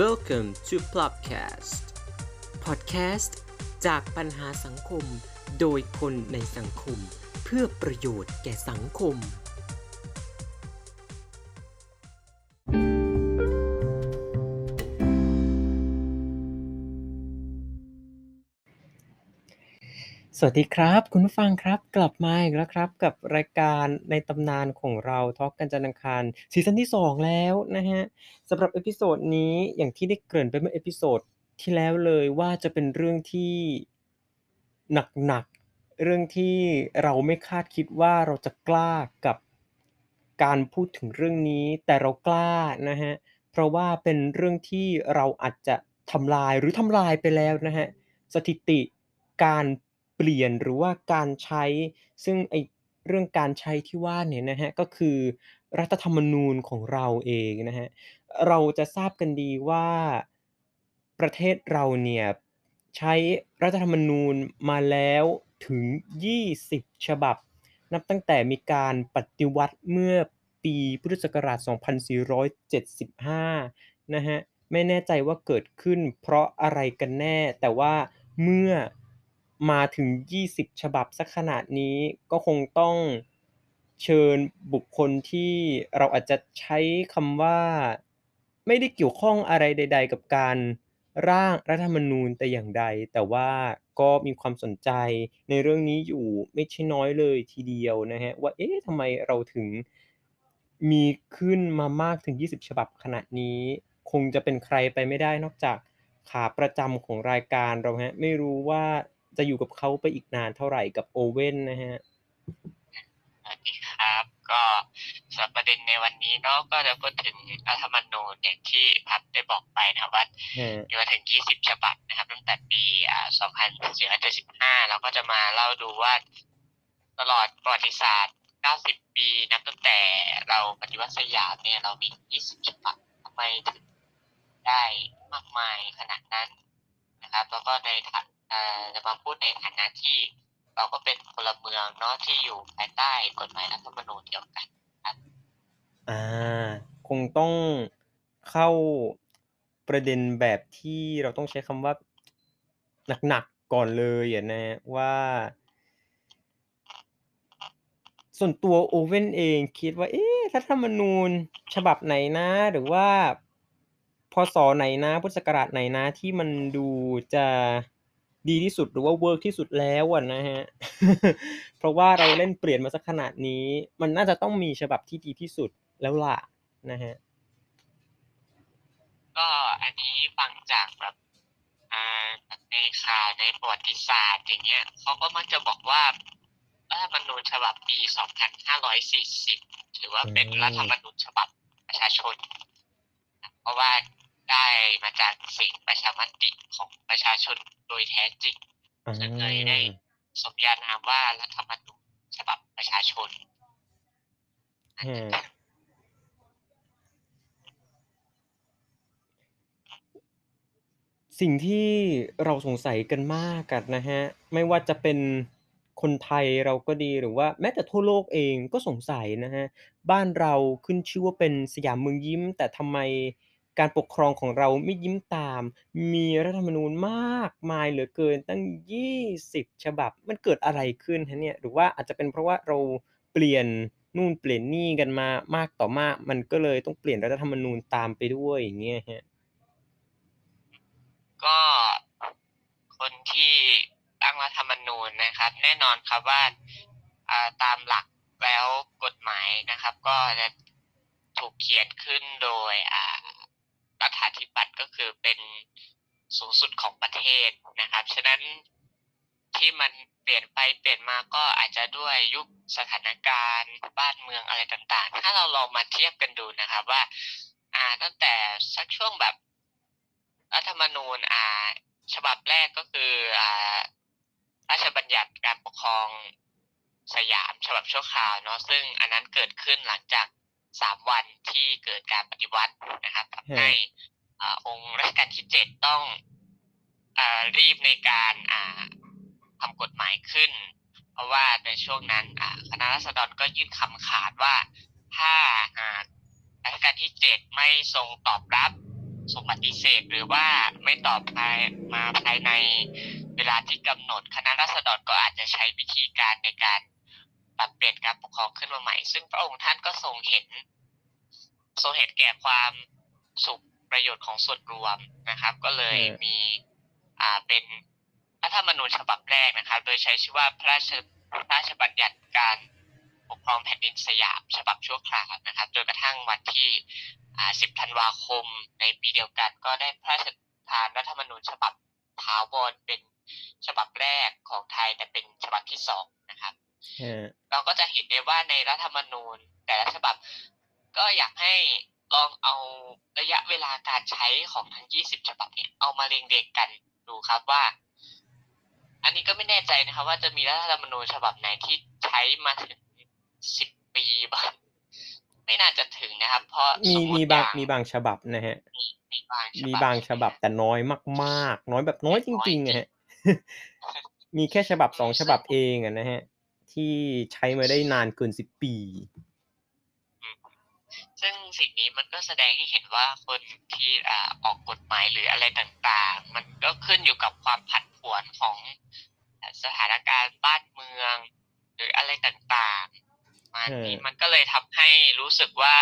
Welcome to Plopcast Podcast จากปัญหาสังคม โดยคนในสังคม เพื่อประโยชน์แก่สังคม สวัสดีครับ คุณฟังครับ กลับมาอีกแล้วครับ กับรายการในตำนานของเราทอล์กกันจันทร์อังคารซีซั่นที่ 2 แล้วนะฮะสำหรับ episode นี้อย่างที่ได้เกริ่นไปเมื่อ episode ที่แล้วเลยว่าจะเป็นเรื่องที่หนักๆเรื่องที่เราไม่คาดคิดว่าเราจะกล้ากับการพูดถึงเรื่องนี้ แต่เรากล้านะฮะเพราะว่าเป็นเรื่องที่เราอาจจะทำลายหรือทำลายไปแล้วนะฮะสถิติการเปลี่ยนหรือว่าการใช้ ซึ่งไอเรื่องการใช้ที่ว่าเนี่ยนะฮะก็คือรัฐธรรมนูญของเราเองนะฮะเราจะทราบกันดีว่าประเทศเราเนี่ยใช้รัฐธรรมนูญมาแล้วถึง 20 ฉบับ นับตั้งแต่มีการปฏิวัติเมื่อปีพุทธศักราช 2475 นะฮะไม่แน่ใจว่าเกิดขึ้นเพราะอะไรกันแน่ แต่ว่าเมื่อ มาถึง 20 ฉบับสักขนาดนี้ก็คงต้องเชิญบุคคลที่เราอาจจะใช้คำว่า ไม่ได้เกี่ยวข้องอะไรใด ๆ กับการร่างรัฐธรรมนูญแต่อย่างใด แต่ว่าก็มีความสนใจในเรื่องนี้อยู่ไม่ใช่น้อยเลยทีเดียวนะฮะว่าเอ๊ะทำไมเราถึงมีขึ้นมามากถึง 20 ฉบับขนาดนี้ คงจะเป็นใครไปไม่ได้นอกจากขาประจำของรายการเราฮะไม่รู้ว่า จะอยู่กับเขาไปอีกนานเท่าไหร่กับโอเว่นนะฮะสวัสดีครับ ก็สำหรับประเด็นในวันนี้เนาะก็จะพูดถึงรัฐธรรมนูญอย่างที่พัดได้บอกไปนะครับว่าฮะมีมาถึง 20 ฉบับนะครับ ตั้งแต่ปีอ่า2475 เราก็จะมาเล่าดูว่าตลอดประวัติศาสตร์ 90 ปีนับตั้งแต่เราปฏิวัติสยามเนี่ยเรามี 20 ฉบับทำไมถึงได้มากมายขนาดนั้นนะครับ แล้วก็ในฐาน เออจะมาพูดในฐานะที่เราก็เป็นพลเมืองเนาะที่อยู่ภายใต้กฎหมายรัฐธรรมนูญเดียวกันครับอ่าคงต้องเข้าประเด็นแบบที่เราต้องใช้คำว่าหนักๆก่อนเลยอะนะว่า ส่วนตัวโอเว่นเองคิดว่า เอ๊ะรัฐธรรมนูญฉบับไหนนะ หรือว่าพศไหนนะพุทธศักราชไหนนะที่มันดูจะ ดีที่สุดหรือว่าเวิร์กที่สุดแล้วอะนะฮะ เพราะว่าเราเล่นเปลี่ยนมาสักขนาดนี้ มันน่าจะต้องมีฉบับที่ดีที่สุดแล้วล่ะนะฮะ ก็อันนี้ฟังจากแบบอ่าในข่าวในประวัติศาสตร์อย่างเงี้ยเขาก็มักจะบอกว่ารัฐธรรมนูญฉบับปี 2540 ถือว่าเป็นอืมรัฐธรรมนูญฉบับประชาชน เพราะว่า ได้มาจากเสียงประชามติของประชาชนโดยแท้จริงอ่าซึ่งเคยได้สมญานามว่ารัฐธรรมนูญฉบับประชาชนสิ่งที่เราสงสัยกันมากกันนะฮะ ไม่ว่าจะเป็นคนไทยเราก็ดีหรือว่าแม้แต่ทั่วโลกเองก็สงสัยนะฮะ บ้านเราขึ้นชื่อว่าเป็นสยามเมืองยิ้ม แต่ทำไม การปกครองของเราไม่ยิ้มตาม มีรัฐธรรมนูญมากมายเหลือเกินตั้ง 20 ฉบับ มันเกิดอะไรขึ้นฮะเนี่ย หรือว่าอาจจะเป็นเพราะว่าเราเปลี่ยนนู่นเปลี่ยนนี่กันมามากต่อมาก มันก็เลยต้องเปลี่ยนรัฐธรรมนูญตามไปด้วยอย่างเงี้ยฮะ ก็คนที่ตั้งรัฐธรรมนูญนะครับ แน่นอนครับว่าตามหลักแล้วกฎหมายนะครับ ก็จะถูกเขียนขึ้นโดยอ่า รัฐาธิปัตย์ก็คือเป็นสูงสุดของประเทศนะครับ ฉะนั้นที่มันเปลี่ยนไปเปลี่ยนมาก็อาจจะด้วยยุคสถานการณ์บ้านเมืองอะไรต่าง ๆ ถ้าเราลองมาเทียบกันดูนะครับว่า อ่าตั้งแต่สักช่วงแบบรัฐธรรมนูญอ่า ฉบับแรกก็คืออ่าราชบัญญัติการปกครองสยามฉบับชั่วคราวเนาะซึ่งอันนั้นเกิดขึ้นหลังจาก สามวันที่เกิดการปฏิวัตินะครับทำให้อ่าองค์รัชกาลที่เจ็ดต้องอ่ารีบในการอ่าทำกฎหมายขึ้น เพราะว่าในช่วงนั้นอ่าคณะรัษฎรก็ยื่นคำขาดว่าถ้าหากรัชกาลที่เจ็ดไม่ทรงตอบรับทรงปฏิเสหรือว่าไม่ตอบภายมาภายในเวลาที่กำหนดคณะราษฎรก็อาจจะใช้วิธีการในการ ปรับเปลี่ยนการปกครองขึ้นมาใหม่ ซึ่งพระองค์ท่านก็ทรงเห็น ทรงเห็นแก่ความสุขประโยชน์ของส่วนรวมนะครับ ก็เลยมีอ่าเป็นรัฐธรรมนูญฉบับแรกนะครับ โดยใช้ชื่อว่าพระราชพระราชบัญญัติการปกครองแผ่นดินสยามฉบับชั่วคราวนะครับ จนกระทั่งวันที่อ่า10 ธันวาคมในปีเดียวกัน ก็ได้พระราชทานรัฐธรรมนูญฉบับถาวรเป็นฉบับแรกของไทยแต่เป็นฉบับที่สอง เราก็จะเห็นได้ว่าในรัฐธรรมนูญ แต่ละฉบับ ก็อยากให้ลองเอาระยะเวลาการใช้ของทั้ง 20 ฉบับเนี่ยเอามาเรียงเรียงกันดูครับว่า อันนี้ก็ไม่แน่ใจนะครับ ว่าจะมีรัฐธรรมนูญฉบับไหนที่ใช้มาถึง 10 ปีบ้างไม่น่าจะถึงนะครับ เพราะมีสมมุมีติบางอย่มีบางฉบับนะฮะมีมีบางฉมีบับบางฉบับแต่น้อยมาก ๆ น้อยแบบน้อยจริงๆอะฮะมีแค่ฉบับสองฉบับเองอะนะฮะ ที่ใช้มาได้นานเกินสิบปี ซึ่งสิ่งนี้มันก็แสดงให้เห็นว่าคนที่อ่าออกกฎหมายหรืออะไรต่างๆ มันก็ขึ้นอยู่กับความผันผวนของสถานการณ์บ้านเมือง หรืออะไรต่างๆมันเออนี้มันก็เลยทำให้รู้สึกว่า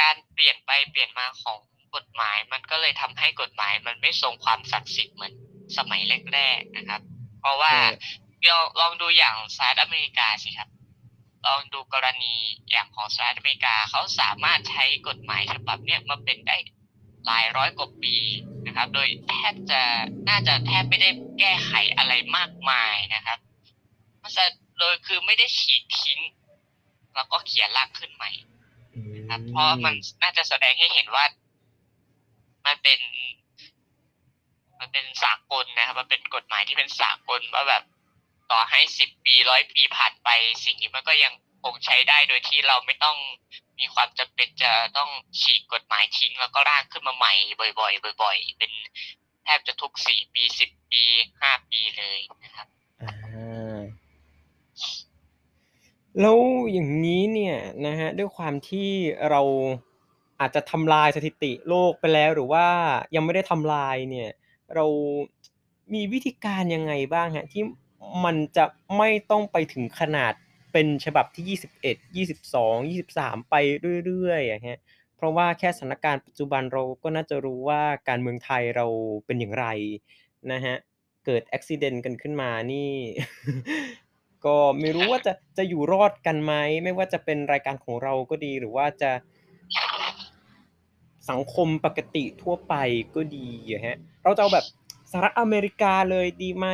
การเปลี่ยนไปเปลี่ยนมาของกฎหมาย มันก็เลยทำให้กฎหมาย มันไม่ทรงความศักดิ์สิทธิ์เหมือนสมัยแรกๆนะครับ เพราะว่า เออลองลองดูอย่างสหรัฐอเมริกาสิครับ ลองดูกรณีอย่างของสหรัฐอเมริกาเขาสามารถใช้กฎหมายฉบับเนี้ยมาเป็นได้หลายร้อยกว่าปีนะครับ โดยแทบจะน่าจะแทบไม่ได้แก้ไขอะไรมากมายนะครับมันจะโดยคือไม่ได้ฉีกทิ้ง แล้วก็เขียนร่างขึ้นใหม่นะครับ เพราะมันน่าจะแสดงให้เห็นว่า มันเป็น มันเป็นสากลนะครับ มันเป็นกฎหมายที่เป็นสากลว่าแบบ ต่อให้สิบปีร้อยปีผ่านไป สิ่งนี้มันก็ยังคงใช้ได้โดยที่เราไม่ต้องมีความจำเป็นจะต้องฉีกกฎหมายทิ้งแล้วก็ร่างขึ้นมาใหม่บ่อยๆบ่อย ๆ เป็นแทบจะทุกสี่ปีสิบปีห้าปีเลยนะครับแล้วอย่างนี้เนี่ยนะฮะด้วยความที่เราอาจจะทำลายสถิติโลกไปแล้วหรือว่ายังไม่ได้ทำลายเนี่ย เรามีวิธีการยังไงบ้างฮะที่ มันจะไม่ต้องไปถึงขนาดเป็นฉบับที่ 21 22 23 ไปเรื่อยๆอะฮะเพราะว่าแค่สถานการณ์ปัจจุบันเราก็น่าจะรู้ว่าการเมืองไทยเราเป็นอย่างไรนะฮะเกิดอุบิเหตุกันขึ้นมานี่ ก็ไม่รู้ว่าจะจะอยู่รอดกันไหมไม่ว่าจะเป็นรายการของเราก็ดีหรือว่าจะสังคมปกติทั่วไปก็ดีฮะเราจะเอาแบบสหรัฐอเมริกาเลยดีไหม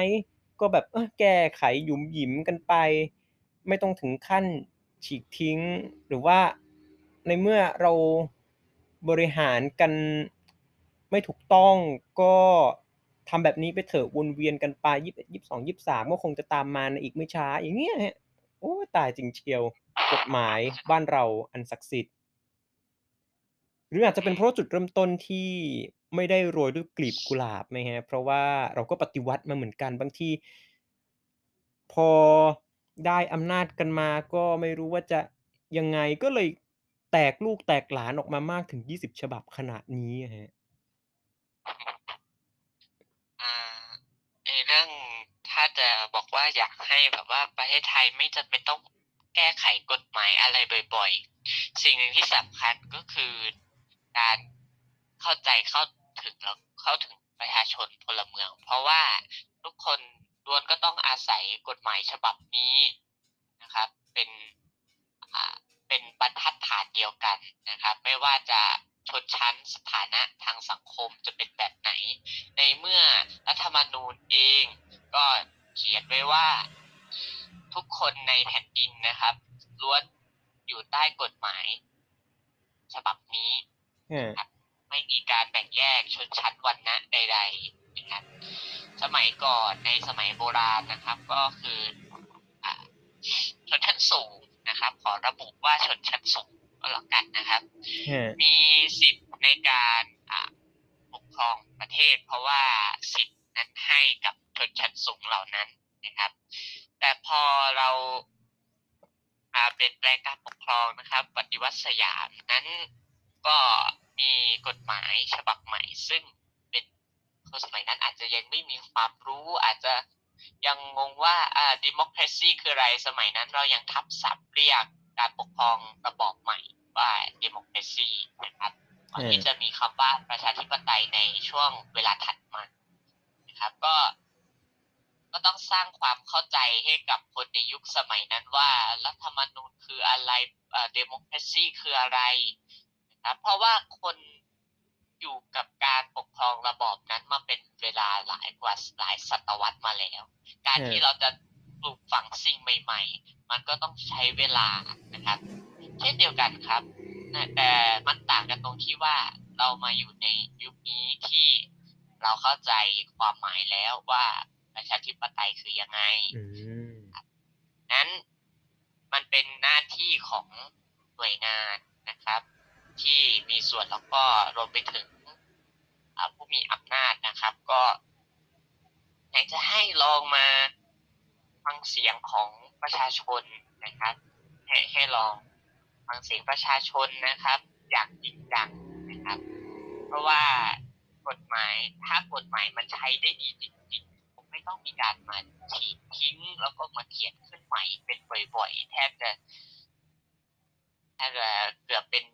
ก็แบบเออแก้ไขหยุมหยิมกันไป ไม่ต้องถึงขั้นฉีกทิ้ง หรือว่าในเมื่อเราบริหารกันไม่ถูกต้องก็ทำแบบนี้ไปเถอะวนเวียนกันไปยี่สิบยี่สิบสองยี่สิบสามก็คงจะตามมาในอีกไม่ช้า อย่างเงี้ยโอ้ตายจริงเชียวกฎหมายบ้านเราอันศักดิ์สิทธิ์หรืออาจจะเป็นเพราะจุดเริ่มต้นที่ ไม่ได้โรยด้วยกลีบกุหลาบไหมฮะเพราะว่าเราก็ปฏิวัติมาเหมือนกัน บางที พอได้อำนาจกันมา ก็ไม่รู้ว่าจะยังไง ก็เลยแตกลูกแตกหลานออกมามากถึง 20 ฉบับขนาดนี้อะฮะอ่าในเรื่อง ถ้าจะบอกว่า อยากให้แบบว่าประเทศไทยไม่จำเป็นต้องแก้ไขกฎหมายอะไรบ่อย ๆ สิ่งหนึ่งที่สำคัญ ก็คือการเข้าใจ เข้า เข้าถึงประชาชนพลเมือง เพราะว่าทุกคนล้วนก็ต้องอาศัยกฎหมายฉบับนี้นะครับ เป็นอ่าเป็นบรรทัดฐานเดียวกันนะครับ ไม่ว่าจะชนชั้นสถานะทางสังคมจะเป็นแบบไหน ในเมื่อรัฐธรรมนูญเองก็เขียนไว้ว่าทุกคนในแผ่นดินนะครับล้วนอยู่ใต้กฎหมาย ฉบับนี้ฮะ ไม่มีการแบ่งแยกชนชั้นวรรณะใดๆนะครับสมัยก่อนในสมัยโบราณนะครับ ก็คืออ่าชนชั้นสูงนะครับ ขอระบุว่าชนชั้นสูงก็แล้วกันนะครับฮะมีสิทธิ์ในการอ่าปกครองประเทศ เพราะว่าสิทธิ์นั้นให้กับชนชั้นสูงเหล่านั้นนะครับ แต่พอเราอ่าเปลี่ยนแปลงการปกครองนะครับ ปฏิวัติสยามนั้นก็ มีกฎหมายฉบับใหม่ ซึ่งเป็นคนสมัยนั้นอาจจะยังไม่มีความรู้อาจจะยังงงว่าอ่า democracy คืออะไรสมัยนั้นเรายังทับศัพท์เรียกการปกครองระบอบใหม่ว่า democracy นะครับก่อนที่จะมีคำว่าประชาธิปไตยในช่วงเวลาถัดมานะครับ ก็ ก็ต้องสร้างความเข้าใจให้กับคนในยุคสมัยนั้นว่ารัฐธรรมนูญคืออะไรเอ่อ democracy คืออะไร ครับ เพราะว่าคนอยู่กับการปกครองระบอบนั้นมาเป็นเวลาหลายกว่าหลายศตวรรษมาแล้ว การฮะที่เราจะปลูกฝังสิ่งใหม่ ๆ มันก็ต้องใช้เวลานะครับ เช่นเดียวกันครับนะแต่มันต่างกันตรงที่ว่าเรามาอยู่ในยุคนี้ที่เราเข้าใจความหมายแล้วว่าประชาธิปไตยคือยังไงอืมนั้นมันเป็นหน้าที่ของหน่วยงานนะครับ ที่มีส่วนแล้วก็รวมไปถึงผู้มีอำนาจนะครับ ก็อยากจะให้ลองมาฟังเสียงของประชาชนนะครับให้ให้ลองฟังเสียงประชาชนนะครับอย่างจริงจังนะครับ เพราะว่ากฎหมายถ้ากฎหมายมันใช้ได้ดีจริงๆผมไม่ต้องมีการมาทิ้งทิ้งแล้วก็มาเขียนขึ้นใหม่เป็นบ่อยๆ แทบจะแทบจะเกือบเป็น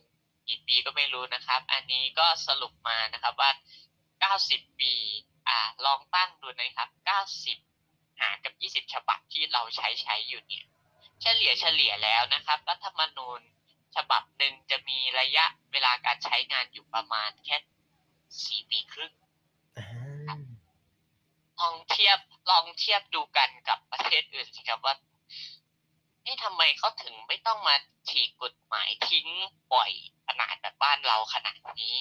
กี่ปีก็ไม่รู้นะครับ อันนี้ก็สรุปมานะครับว่า 90 ปี อ่า ลองตั้งดูนะครับ 90 หารกับ 20 ฉบับที่เราใช้ใช้อยู่เนี่ย เฉลี่ยเฉลี่ยแล้วนะครับ รัฐธรรมนูญฉบับหนึ่งจะมีระยะเวลาการใช้งานอยู่ประมาณแค่สี่ปีครึ่งอ่าลองเทียบลองเทียบดูกันกับประเทศอื่นสิครับว่า นี่ทำไมเขาถึงไม่ต้องมาฉีกกฎหมายทิ้งปล่อยขนาดแบบบ้านเราขนาดนี้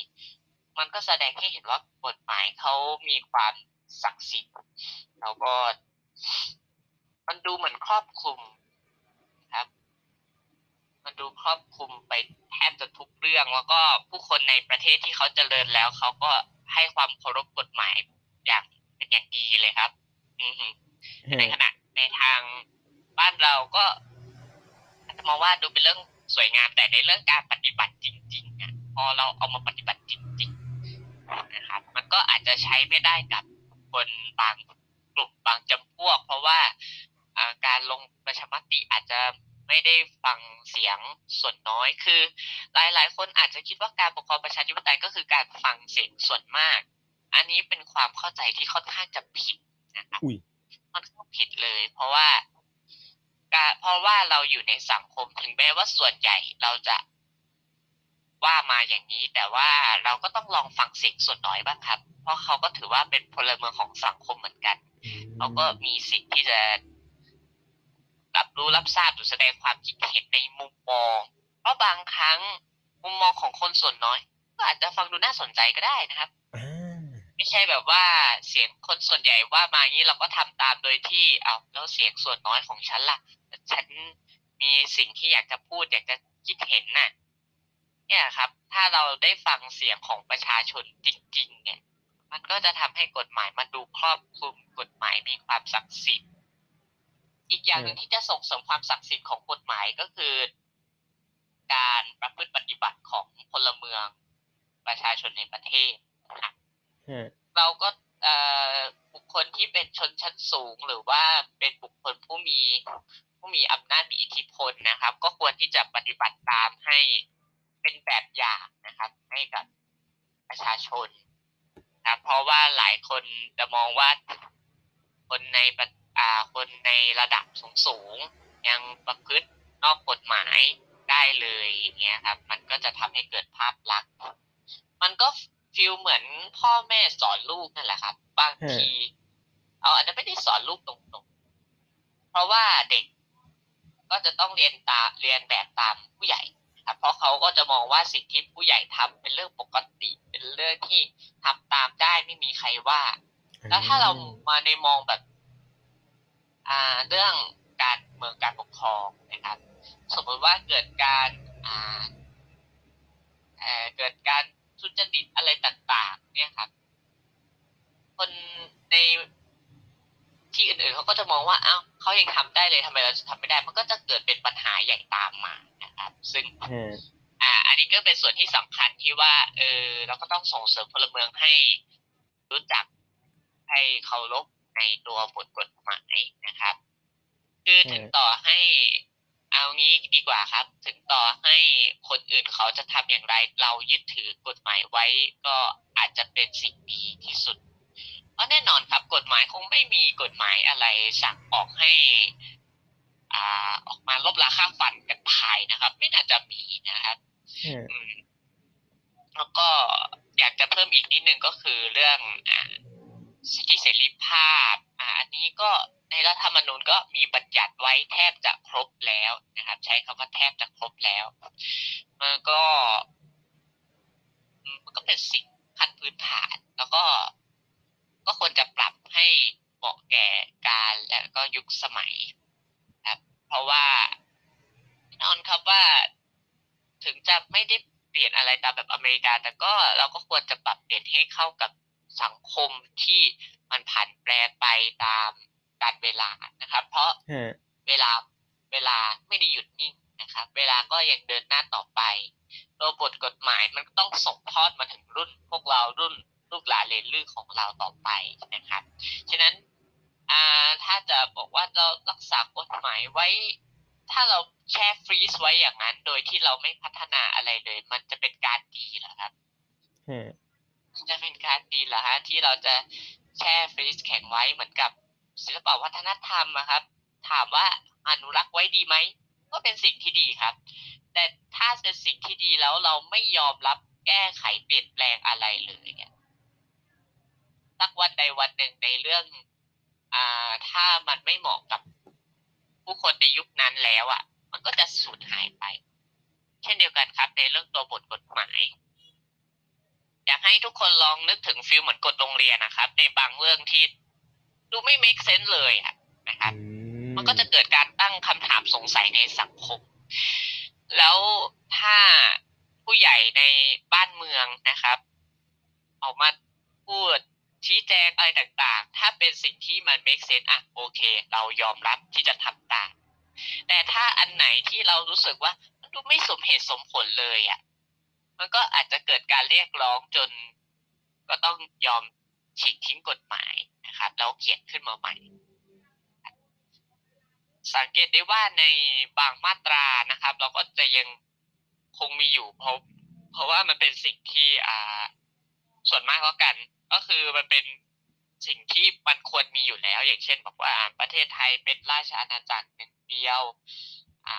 มันก็แสดงให้เห็นว่ากฎหมายเขามีความศักดิ์สิทธิ์แล้วก็ มันดูเหมือนครอบคลุมครับ มันดูครอบคลุมไปแทบจะทุกเรื่อง แล้วก็ผู้คนในประเทศที่เขาเจริญแล้วเขาก็ให้ความเคารพกฎหมายอย่างเป็นอย่างดีเลยครับในขณะในทางบ้านเราก็ มองว่าดูเป็นเรื่องสวยงามแต่ในเรื่องการปฏิบัติจริงๆอะพอเราเอามาปฏิบัติจริงๆนะครับมันก็อาจจะใช้ไม่ได้กับคนบางกลุ่มบางจำพวก เพราะว่าอ่าการลงประชามติอาจจะไม่ได้ฟังเสียงส่วนน้อยคือ หลาย ๆ คนอาจจะคิดว่าการปกครองประชาธิปไตยก็คือการฟังเสียงส่วนมาก อันนี้เป็นความเข้าใจที่ค่อนข้างจะผิดนะครับอุ้ยมันก็ผิดเลย เพราะว่าการ เพราะว่าเราอยู่ในสังคมถึงแม้ว่าส่วนใหญ่เราจะว่ามาอย่างนี้ แต่ว่าเราก็ต้องลองฟังเสียงส่วนน้อยบ้างครับ เพราะเขาก็ถือว่าเป็นพลเมืองของสังคมเหมือนกันเขาก็มีสิทธิ์ที่จะรับรู้รับทราบหรือแสดงความคิดเห็นในมุมมอง เพราะบางครั้งมุมมองของคนส่วนน้อย ก็อาจจะฟังดูน่าสนใจก็ได้นะครับอ่าไม่ ใช่แบบว่าเสียงคนส่วนใหญ่ว่ามาอย่างนี้เราก็ทำตามโดยที่เอาแล้วเสียงส่วนน้อยของฉันล่ะ ฉันมีสิ่งที่อยากจะพูดอยากจะคิดเห็นน่ะ เนี่ยครับ ถ้าเราได้ฟังเสียงของประชาชนจริง ๆ เนี่ย มันก็จะทำให้กฎหมายมันดูครอบคลุมกฎหมายมีความศักดิ์สิทธิ์ อีกอย่างหนึ่งที่จะส่งเสริมความศักดิ์สิทธิ์ของกฎหมายก็คือ การประพฤติปฏิบัติของพลเมืองประชาชนในประเทศนะครับ เราก็อ่อบุคคลที่เป็นชนชั้นสูง หรือว่าเป็นบุคคลผู้มีผู้มีอำนาจมีอิทธิพลนะครับ ก็ควรที่จะปฏิบัติตามให้เป็นแบบอย่างนะครับ ให้กับประชาชนนะเพราะว่าหลายคนจะมองว่าคนในประอ่าคนในระดับสูงๆยังประพฤตินอกกฎหมายได้เลยอย่างเงี้ยครับ มันก็จะทำให้เกิดภาพลักษณ์มันก็ ฟีลเหมือนพ่อแม่สอนลูกนั่นแหละครับ บางทีเอาอันนั้นไม่ได้สอนลูกตรงๆ เพราะว่าเด็กก็จะต้องเรียนตามเรียนแบบตามผู้ใหญ่ครับเพราะเขาก็จะมองว่าสิ่งที่ผู้ใหญ่ทำเป็นเรื่องปกติ เป็นเรื่องที่ทำตามได้ไม่มีใครว่า แล้วถ้าเรามาในมองแบบ อ่าเรื่องการเมืองการปกครองนะครับ สมมติว่าเกิดการอ่าเอ่อเกิดการ ทุจริตอะไรต่างๆ เนี่ยครับ คนในที่อื่นๆเขาก็จะมองว่า เอ้าเขายังทำได้เลยทำไมเราจะทำไม่ได้ มันก็จะเกิดเป็นปัญหาใหญ่ตามมานะครับ ซึ่งฮะอ่า อันนี้ก็เป็นส่วนที่สำคัญที่ว่า เออ เราก็ต้องส่งเสริมพลเมืองให้ รู้จักให้เคารพในตัวบทกฎหมายนะครับ คือถึงต่อให้ เอางี้ดีกว่าครับ ถึงต่อให้คนอื่นเขาจะทำอย่างไร เรายึดถือกฎหมายไว้ ก็อาจจะเป็นสิ่งดีที่สุด เพราะแน่นอนครับกฎหมายคงไม่มีกฎหมายอะไรสั่งออกให้อ่าออกมาลบราค่าฟันกันภายนะครับ ไม่น่าจะมีนะครับอืมแล้วก็อยากจะเพิ่มอีกนิดนึงก็คือเรื่องอ่า สิทธิเสรีภาพอ่าอันนี้ก็ในรัฐธรรมนูญก็มีบัญญัติไว้แทบจะครบแล้วนะครับ ใช้คำว่าแทบจะครบแล้วมันก็มันก็เป็นสิ่งขั้นพื้นฐาน แล้วก็ก็ควรจะปรับให้เหมาะแก่การและก็ยุคสมัยครับ เพราะว่าแน่นอนครับว่าถึงจะไม่ได้เปลี่ยนอะไรตามแบบอเมริกา แต่ก็เราก็ควรจะปรับเปลี่ยนให้เข้ากับ สังคมที่มันผันแปรไปตามกาลเวลานะครับ เพราะเวลาเวลาไม่ได้หยุดนิ่งนะครับ เวลาก็ยังเดินหน้าต่อไปตัวบทกฎหมายมันก็ต้องส่งทอดมาถึงรุ่น พวกเรารุ่นลูกหลานเลนลื่นของเราต่อไปนะครับ ฉะนั้นอ่าถ้าจะบอกว่าเรารักษากฎหมายไว้ ถ้าเราแช่ฟรีซไว้อย่างนั้น โดยที่เราไม่พัฒนาอะไรเลย มันจะเป็นการดีเหรอครับ จะเป็นการดีเหรอฮะที่เราจะแช่ฟรีซแข็งไว้เหมือนกับศิลปวัฒนธรรมนะครับ ถามว่าอนุรักษ์ไว้ดีไหมก็เป็นสิ่งที่ดีครับ แต่ถ้าเป็นสิ่งที่ดีแล้วเราไม่ยอมรับแก้ไขเปลี่ยนแปลงอะไรเลยเนี่ยสักวันใดวันหนึ่งในเรื่องอ่าถ้ามันไม่เหมาะกับผู้คนในยุคนั้นแล้วอะ่ะ มันก็จะสูญหายไป เช่นเดียวกันครับ ในเรื่องตัวบทกฎหมาย อยากให้ทุกคนลองนึกถึงฟิลเหมือนกฎโรงเรียนนะครับ ในบางเรื่องที่ดูไม่ make sense เลยนะครับ มันก็จะเกิดการตั้งคำถามสงสัยในสังคม แล้วถ้าผู้ใหญ่ในบ้านเมืองนะครับ ออกมาพูดชี้แจงอะไรต่างๆ ถ้าเป็นสิ่งที่มัน make sense อะโอเค เรายอมรับที่จะทำตาม แต่ถ้าอันไหนที่เรารู้สึกว่ามันดูไม่สมเหตุสมผลเลยอะ มันก็อาจจะเกิดการเรียกร้องจน ก็ต้องยอมฉีกทิ้งกฎหมายนะครับแล้วเขียนขึ้นมาใหม่ สังเกตได้ว่าในบางมาตรานะครับ เราก็จะยังคงมีอยู่เพราะเพราะว่ามันเป็นสิ่งที่อ่าส่วนมากแล้วกัน ก็คือมันเป็นสิ่งที่มันควรมีอยู่แล้ว อย่างเช่น บอกว่าประเทศไทยเป็นราชอาณาจักรหนึ่งเดียว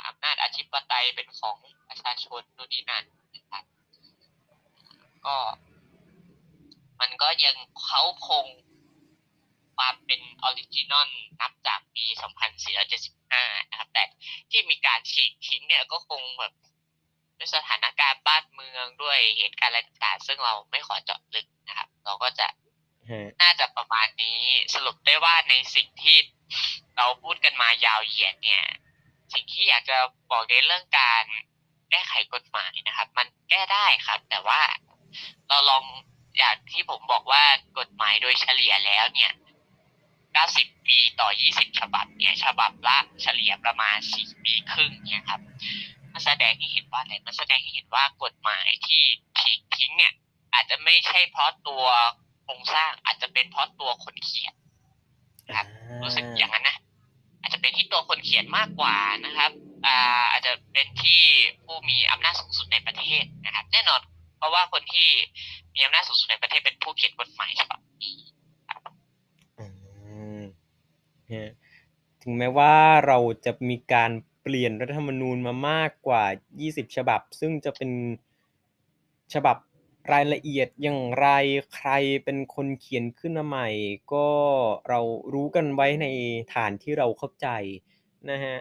อำนาจอธิปไตยเป็นของประชาชนนู่นนี่นั่น ก็ มันก็ยังเขาคงความเป็น original นับจากปี 2475 นะครับ แต่ที่มีการฉีกทิ้งเนี่ยก็คงแบบด้วยสถานการณ์บ้านเมืองด้วยเหตุการณ์อะไรต่างๆ ซึ่งเราไม่ขอเจาะลึกนะครับ เราก็จะน่าจะประมาณนี้สรุปได้ว่าในสิ่งที่เราพูดกันมายาวเหยียดเนี่ย สิ่งที่อยากจะบอกในเรื่องการแก้ไขกฎหมายนะครับ มันแก้ได้ครับ แต่ว่า เราลองอย่างที่ผมบอกว่ากฎหมายโดยเฉลี่ยแล้วเนี่ย 90 ปีต่อ 20 ฉบับเนี่ย ฉบับละเฉลี่ยประมาณ 4 ปีครึ่งเนี่ยครับมันแสดงให้เห็นว่าอะไรมันแสดงให้เห็นว่ากฎหมายที่ฉีกทิ้งเนี่ย อาจจะไม่ใช่เพราะตัวโครงสร้างอาจจะเป็นเพราะตัวคนเขียนครับ รู้สึกอย่างนั้นนะอาจจะเป็นที่ตัวคนเขียนมากกว่านะครับอ่าอาจจะเป็นที่ผู้มีอำนาจสูงสุดในประเทศนะครับ แน่นอน เพราะว่าคนที่มีอำนาจสูงสุดในประเทศเป็นผู้เขียนกฎหมายฉบับนี้ถึงแม้ว่าเราจะมีการเปลี่ยนรัฐธรรมนูญมามากกว่า 20 ฉบับ ซึ่งจะเป็นฉบับรายละเอียดอย่างไรใครเป็นคนเขียนขึ้นมาใหม่ ก็เรารู้กันไว้ในฐานที่เราเข้าใจนะฮะ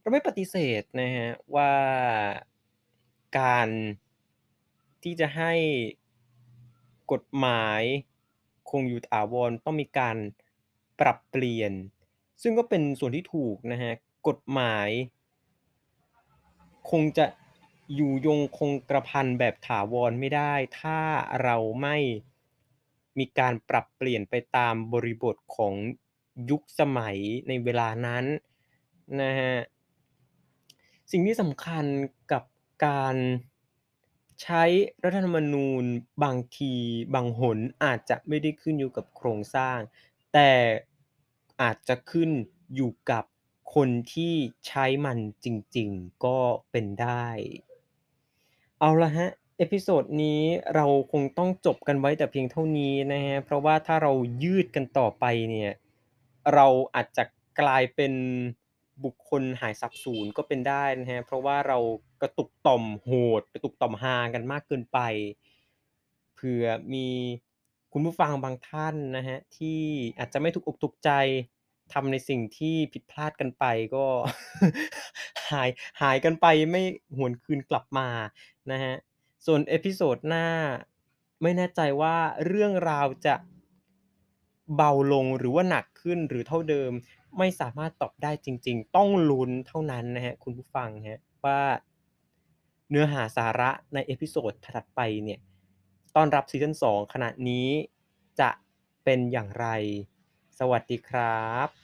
เราไม่ปฏิเสธนะฮะว่าการ ที่จะให้กฎหมายคงอยู่ถาวรต้องมีการปรับเปลี่ยน ซึ่งก็เป็นส่วนที่ถูกนะฮะกฎหมาย คงจะอยู่ยงคงกระพันแบบถาวรไม่ได้ ถ้าเราไม่มีการปรับเปลี่ยนไปตามบริบทของยุคสมัยในเวลานั้นนะฮะสิ่งที่สำคัญกับการ ใช้รัฐธรรมนูญบางทีบางหนอาจจะไม่ได้ขึ้นอยู่กับโครงสร้าง แต่อาจจะขึ้นอยู่กับคนที่ใช้มันจริงๆ ก็เป็นได้ เอาละครับ episode นี้เราคงต้องจบกันไว้แต่เพียงเท่านี้นะครับเพราะว่าถ้าเรายืดกันต่อไปเนี่ย เราอาจจะกลายเป็น บุคคลหายสาบสูญก็เป็นได้นะครับเพราะว่าเรากระตุกต่อมโหดกระตุกต่อมฮากันมากเกินไปเผื่อมีคุณผู้ฟังบางท่านนะครับที่อาจจะไม่ถูกอกถูกใจทำในสิ่งที่ผิดพลาดกันไปก็หายหายกันไปไม่หวนคืนกลับมานะครับส่วน episode หน้าไม่แน่ใจว่าเรื่องราวจะเบาลงหรือว่าหนักขึ้นหรือเท่าเดิม ไม่สามารถตอบได้จริง ๆ ต้องลุ้นเท่านั้นนะฮะคุณผู้ฟังฮะว่าเนื้อหาสาระใน episode ถัดไปเนี่ยต้อนรับ season 2ขณะนี้จะเป็นอย่างไร สวัสดีครับ